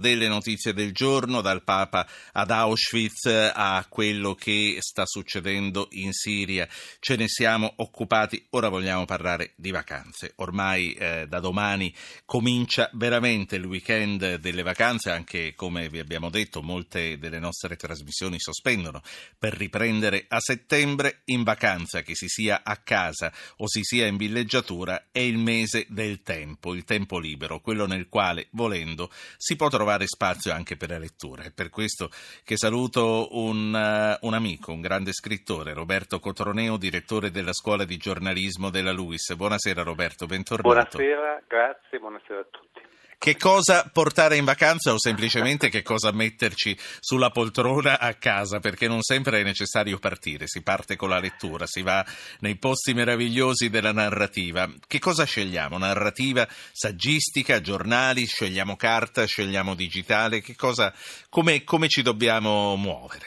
delle notizie del giorno, dal Papa ad Auschwitz a quello che sta succedendo in Siria. Ce ne siamo occupati, ora vogliamo parlare di vacanze. Ormai eh, da domani comincia veramente il weekend delle vacanze, anche come vi abbiamo detto molte delle nostre trasmissioni sospendono per riprendere a settembre in vacanza, che si sia a casa o si sia in villeggiatura, è il mese del tempo, il tempo libero, quello nel quale, volendo, si può trovare trovare spazio anche per la lettura. È per questo che saluto un, uh, un amico, un grande scrittore, Roberto Cotroneo, direttore della scuola di giornalismo della LUIS. Buonasera Roberto, bentornato. Buonasera, grazie, buonasera a tutti. Che cosa portare in vacanza o semplicemente che cosa metterci sulla poltrona a casa? Perché non sempre è necessario partire, si parte con la lettura, si va nei posti meravigliosi della narrativa. Che cosa scegliamo? Narrativa saggistica, giornali, scegliamo carta, scegliamo digitale? Cosa, come, come ci dobbiamo muovere?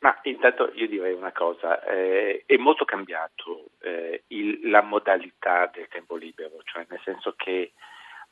Ma intanto io direi una cosa, eh, è molto cambiato eh, il, la modalità del tempo libero, cioè nel senso che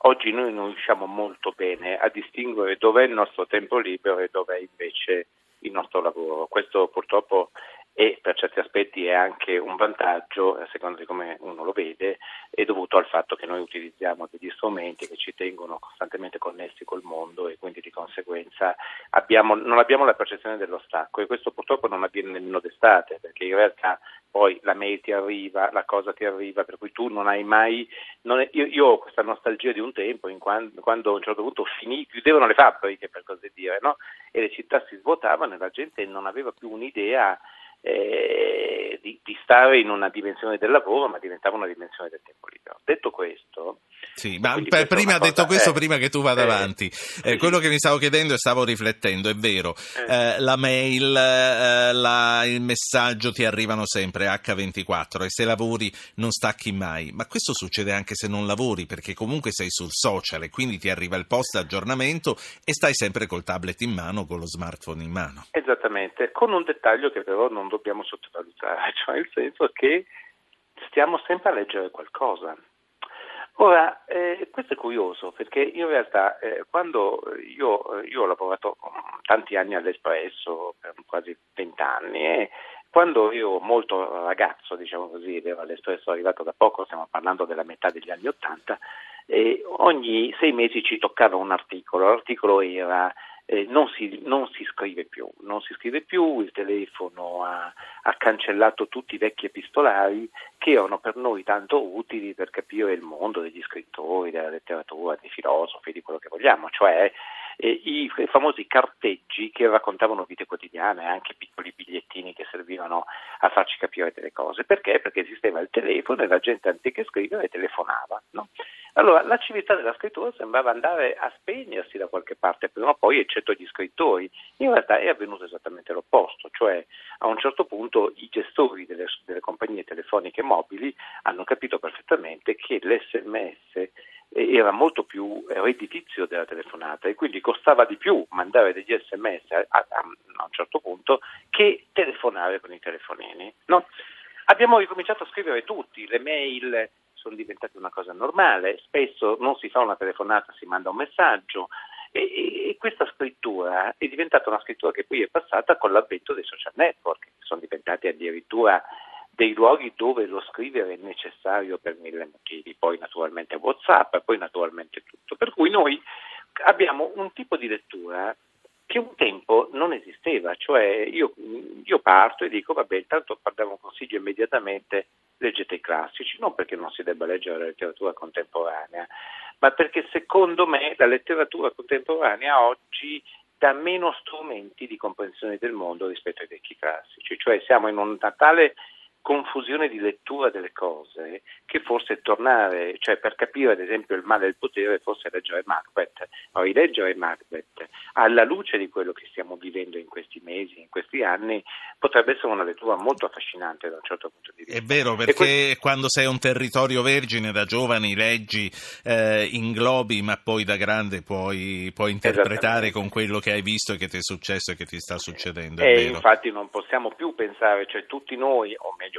Oggi noi non riusciamo molto bene a distinguere dov'è il nostro tempo libero e dov'è invece il nostro lavoro. Questo purtroppo e per certi aspetti è anche un vantaggio, a seconda di come uno lo vede, è dovuto al fatto che noi utilizziamo degli strumenti che ci tengono costantemente connessi col mondo e quindi di conseguenza abbiamo, non abbiamo la percezione dello stacco e questo purtroppo non avviene nemmeno d'estate perché in realtà poi la mail ti arriva, la cosa ti arriva, per cui tu non hai mai... Non è, io, io, ho questa nostalgia di un tempo in quando, quando a un certo punto finì, chiudevano le fabbriche per così dire, no? e le città si svuotavano e la gente non aveva più un'idea eh, di, di, stare in una dimensione del lavoro, ma diventava una dimensione del tempo libero. Detto questo, sì, ma per, prima detto questo, eh, prima che tu vada eh, avanti, eh, quello che mi stavo chiedendo e stavo riflettendo, è vero, eh. Eh, la mail, eh, la, il messaggio ti arrivano sempre H24 e se lavori non stacchi mai, ma questo succede anche se non lavori perché comunque sei sul social e quindi ti arriva il post aggiornamento e stai sempre col tablet in mano, con lo smartphone in mano. Esattamente, con un dettaglio che però non dobbiamo sottovalutare, cioè il senso che stiamo sempre a leggere qualcosa. Ora, eh, questo è curioso perché in realtà eh, quando io, io, ho lavorato tanti anni all'Espresso, quasi vent'anni, e quando io molto ragazzo, diciamo così, ero all'Espresso arrivato da poco, stiamo parlando della metà degli anni Ottanta, ogni sei mesi ci toccava un articolo, l'articolo era eh, non, si, non, si, scrive più, non si scrive più, il telefono ha, ha, cancellato tutti i vecchi epistolari che erano per noi tanto utili per capire il mondo degli scrittori, della letteratura, dei filosofi, di quello che vogliamo, cioè eh, i, famosi carteggi che raccontavano vite quotidiane, anche piccoli bigliettini che servivano a farci capire delle cose. Perché? Perché esisteva il telefono e la gente anziché scrivere telefonava. No? Allora, civiltà della scrittura sembrava andare a spegnersi da qualche parte, prima o poi, eccetto gli scrittori. In realtà è avvenuto esattamente l'opposto, cioè a un certo punto i gestori delle, delle compagnie telefoniche mobili hanno capito perfettamente che l'SMS era molto più redditizio della telefonata e quindi costava di più mandare degli sms a, a, a un certo punto che telefonare con i telefonini. No? Abbiamo ricominciato a scrivere tutti, le mail sono diventate una cosa normale, spesso non si fa una telefonata, si manda un messaggio e, e, questa scrittura è diventata una scrittura che poi è passata con l'avvento dei social network, che sono diventati addirittura dei luoghi dove lo scrivere è necessario per mille motivi, poi naturalmente Whatsapp, poi naturalmente tutto. Per cui noi abbiamo un tipo di lettura che un tempo non esisteva, cioè io, io parto e dico vabbè intanto diamo un consiglio immediatamente leggete i classici, non perché non si debba leggere la letteratura contemporanea, ma perché secondo me la letteratura contemporanea oggi dà meno strumenti di comprensione del mondo rispetto ai vecchi classici, cioè siamo in una tale confusione di lettura delle cose che forse tornare, cioè per capire ad esempio il male del potere, forse leggere Macbeth o rileggere Macbeth alla luce di quello che stiamo vivendo in questi mesi, in questi anni, potrebbe essere una lettura molto affascinante da un certo punto di vista. È vero, perché que- quando sei un territorio vergine da giovani leggi, eh, inglobi, ma poi da grande puoi, puoi interpretare con quello che hai visto e che ti è successo e che ti sta succedendo. e infatti non possiamo più pensare, cioè tutti noi, o meglio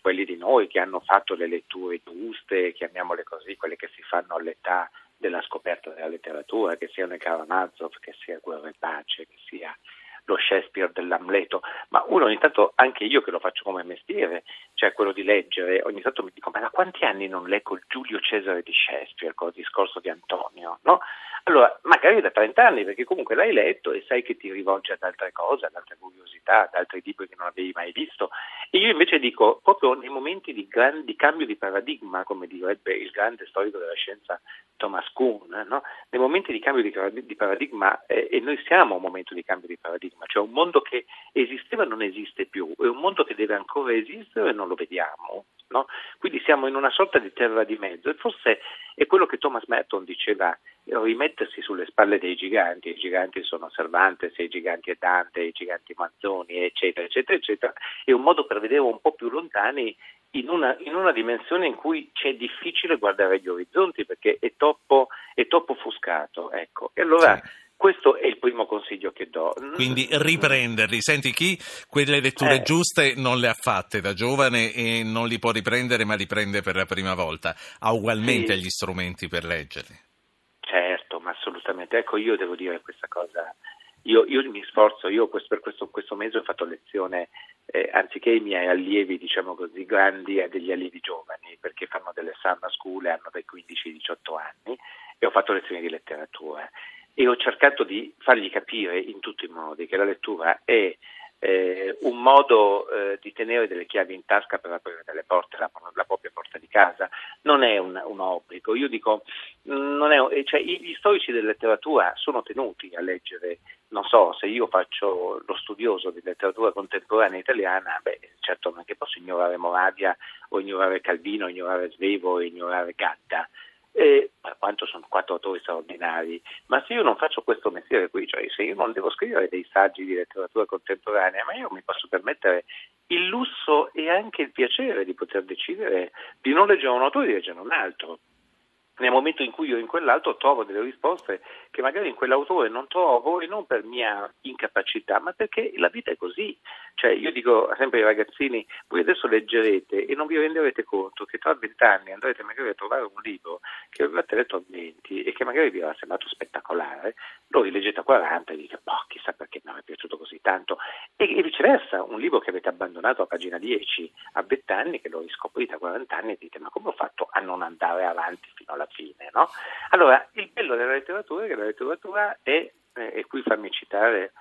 quelli di noi che hanno fatto le letture giuste, chiamiamole così, quelle che si fanno all'età della scoperta della letteratura, che sia nel Karamazov, che sia Guerra e Pace, che sia lo Shakespeare dell'Amleto, ma uno ogni tanto, anche io che lo faccio come mestiere, cioè quello di leggere, ogni tanto mi dico ma da quanti anni non leggo il Giulio Cesare di Shakespeare con il discorso di Antonio, no? Allora, magari da 30 anni, perché comunque l'hai letto e sai che ti rivolge ad altre cose, ad altre curiosità, ad altri libri che non avevi mai visto. Io invece dico, proprio nei momenti di, gran, di cambio di paradigma, come direbbe il grande storico della scienza Thomas Kuhn, no? nei momenti di cambio di, di paradigma, eh, e noi siamo un momento di cambio di paradigma, cioè un mondo che esisteva non esiste più, è un mondo che deve ancora esistere e non lo vediamo. No? Quindi siamo in una sorta di terra di mezzo e forse è quello che Thomas Merton diceva, rimettersi sulle spalle dei giganti, i giganti sono Cervantes, i giganti è Dante, i giganti Manzoni, eccetera, eccetera, eccetera, è un modo per vedere un po' più lontani in una, in una dimensione in cui c'è difficile guardare gli orizzonti perché è troppo, è troppo offuscato. Ecco. E allora sì. Questo è il primo consiglio che do. Quindi riprenderli. Senti, chi quelle letture eh. giuste non le ha fatte da giovane e non li può riprendere, ma li prende per la prima volta, ha ugualmente sì. gli strumenti per leggerli. Certo, ma assolutamente. Ecco, io devo dire questa cosa. Io, io mi sforzo, io per questo, questo mese ho fatto lezione eh, anziché i miei allievi, diciamo così, grandi, a degli allievi giovani, perché fanno delle summer school e hanno dai 15 ai 18 anni, e ho fatto lezioni di letteratura e ho cercato di fargli capire in tutti i modi che la lettura è eh, un modo eh, di tenere delle chiavi in tasca per aprire delle porte, la, la propria porta di casa, non è un, un obbligo. Io dico, è, eh, cioè, gli storici della letteratura sono tenuti a leggere, non so, se io faccio lo studioso di letteratura contemporanea italiana, beh, certo non è che posso ignorare Moravia o ignorare Calvino, ignorare Svevo o ignorare Gatta eh, quanto sono quattro autori straordinari, ma se io non faccio questo mestiere qui, cioè se io non devo scrivere dei saggi di letteratura contemporanea, ma io mi posso permettere il lusso e anche il piacere di poter decidere di non leggere un autore e di leggere un altro nel momento in cui io in quell'altro trovo delle risposte che magari in quell'autore non trovo e non per mia incapacità, ma perché la vita è così. Cioè io dico sempre ai ragazzini, voi adesso leggerete e non vi renderete conto che tra vent'anni andrete magari a trovare un libro che avevate letto a 20 e che magari vi era sembrato spettacolare, lo rileggete a 40 e dite, boh, chissà perché mi è piaciuto così tanto. E, e viceversa, un libro che avete abbandonato a pagina 10 a 20 anni, che lo riscoprite a 40 anni e dite, ma come ho fatto a non andare avanti fino alla fine. No? Allora, il bello della letteratura è che la letteratura è, eh, e qui fammi citare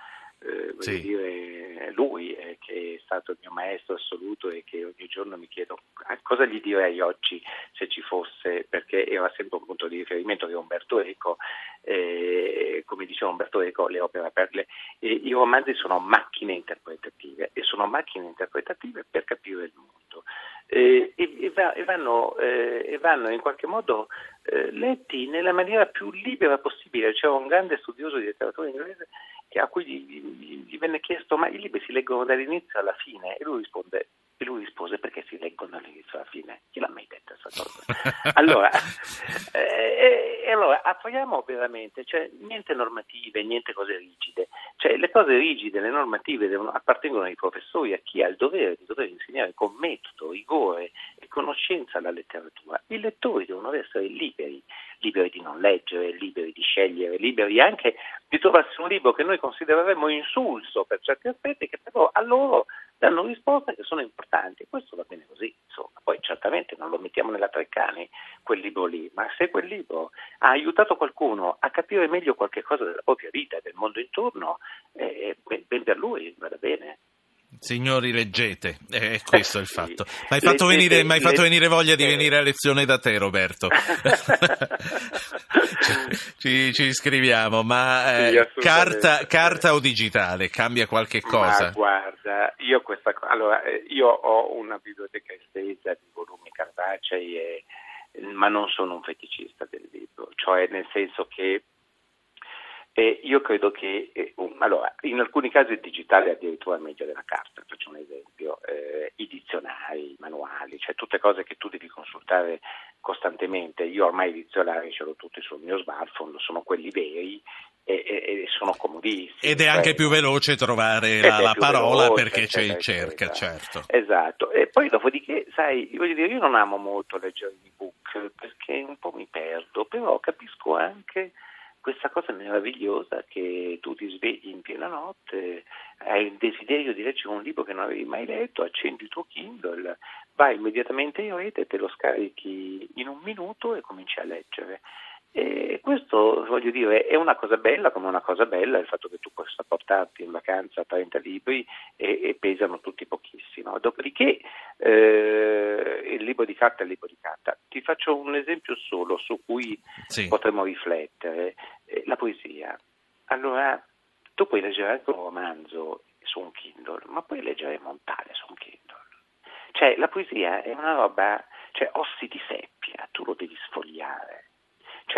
eh, sì. dire, lui eh, che è stato il mio maestro assoluto e che ogni giorno mi chiedo cosa gli direi oggi se ci fosse, perché era sempre un punto di riferimento che Umberto Eco, eh, come diceva Umberto Eco, le opere per le, i romanzi sono macchine interpretative e sono macchine interpretative per capire il mondo e, e, va, e, vanno, eh, e, vanno, in qualche modo eh, letti nella maniera più libera possibile. C'era un grande studioso di letteratura inglese a cui gli, gli, gli, venne chiesto ma i libri si leggono dall'inizio alla fine? E lui risponde e lui rispose perché si leggono dall'inizio alla fine. Chi l'ha mai detto questa cosa? allora, eh, e allora appariamo veramente, cioè niente normative, niente cose rigide. Cioè, le cose rigide, le normative devono, appartengono ai professori, a chi ha il dovere di dover insegnare con metodo, rigore e conoscenza la letteratura. I lettori devono essere liberi, liberi di non leggere, liberi di scegliere, liberi anche di trovarsi un libro che noi considereremmo insulso per certi aspetti, che però a loro danno risposte che sono importanti. Questo va bene così, insomma. Poi certamente non lo mettiamo nella Treccani quel libro lì, ma se quel libro ha aiutato qualcuno a capire meglio qualche cosa della propria vita e del mondo intorno, eh, ben, per lui, vada bene. Signori, leggete, è questo il fatto. Mi hai fatto, venire, fatto venire voglia di venire a lezione da te, Roberto. ci, ci, iscriviamo, ma eh, carta, carta, o digitale? Cambia qualche cosa? Ma guarda, io, questa, allora, eh, io ho una biblioteca estesa di volumi cartacei, e, ma non sono un feticista del libro, cioè nel senso che eh, io credo che eh, um, allora, in alcuni casi il digitale è addirittura meglio della carta, faccio un esempio, eh, i dizionari, i manuali, cioè tutte cose che tu devi consultare costantemente. Io ormai i dizionari ce l'ho tutti sul mio smartphone, sono quelli veri e, e, sono comodissimi. Ed è cioè, anche più veloce trovare la, la parola veloce, perché c'è il cerca, certo. Esatto. E poi dopodiché, sai, voglio dire, io non amo molto leggere ebook perché un po' mi perdo, però capisco anche questa cosa meravigliosa che tu ti svegli in piena notte, hai il desiderio di leggere un libro che non avevi mai letto, accendi il tuo Kindle, vai immediatamente in rete, te lo scarichi in un minuto e cominci a leggere. E questo, voglio dire, è una cosa bella come una cosa bella il fatto che tu possa portarti in vacanza 30 libri e, e pesano tutti pochissimo. Dopodiché eh, il libro di carta è il libro di carta. Ti faccio un esempio solo su cui sì. potremmo riflettere. Eh, la poesia. Allora, tu puoi leggere anche un romanzo su un Kindle, ma puoi leggere Montale su un Kindle. Cioè, la poesia è una roba, cioè ossi di seppia, tu lo devi sfogliare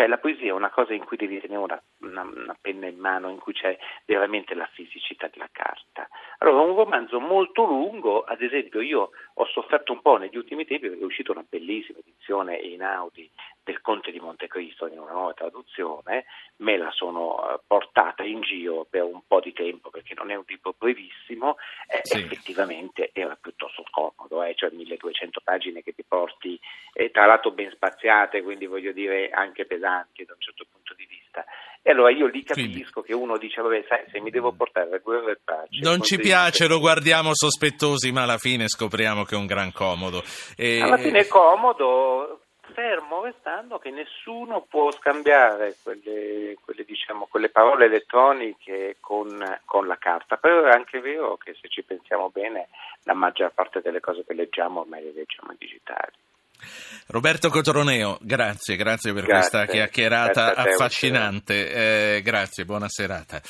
cioè la poesia è una cosa in cui devi tenere una, una, una, penna in mano, in cui c'è veramente la fisicità della carta. Allora, un romanzo molto lungo, ad esempio io ho sofferto un po' negli ultimi tempi perché è uscita una bellissima edizione in Audi del Conte di Montecristo in una nuova traduzione, me la sono eh, portata in giro per un po' di tempo perché non è un libro brevissimo, eh, sì. effettivamente era piuttosto comodo, eh, cioè 1200 pagine che ti porti, eh, tra l'altro ben spaziate, quindi voglio dire anche pesanti da un certo punto di vista. E allora io lì capisco Quindi. che uno dice, vabbè, sai, se mi devo portare la guerra e pace. Non ci piace, lo guardiamo sospettosi, ma alla fine scopriamo che è un gran comodo. E... Alla fine è comodo, fermo restando che nessuno può scambiare quelle, quelle, diciamo, quelle parole elettroniche con, con, la carta, però è anche vero che se ci pensiamo bene la maggior parte delle cose che leggiamo ormai le leggiamo in digitale. Roberto Cotroneo, grazie, grazie per grazie, questa chiacchierata affascinante. Eh, grazie, buona serata.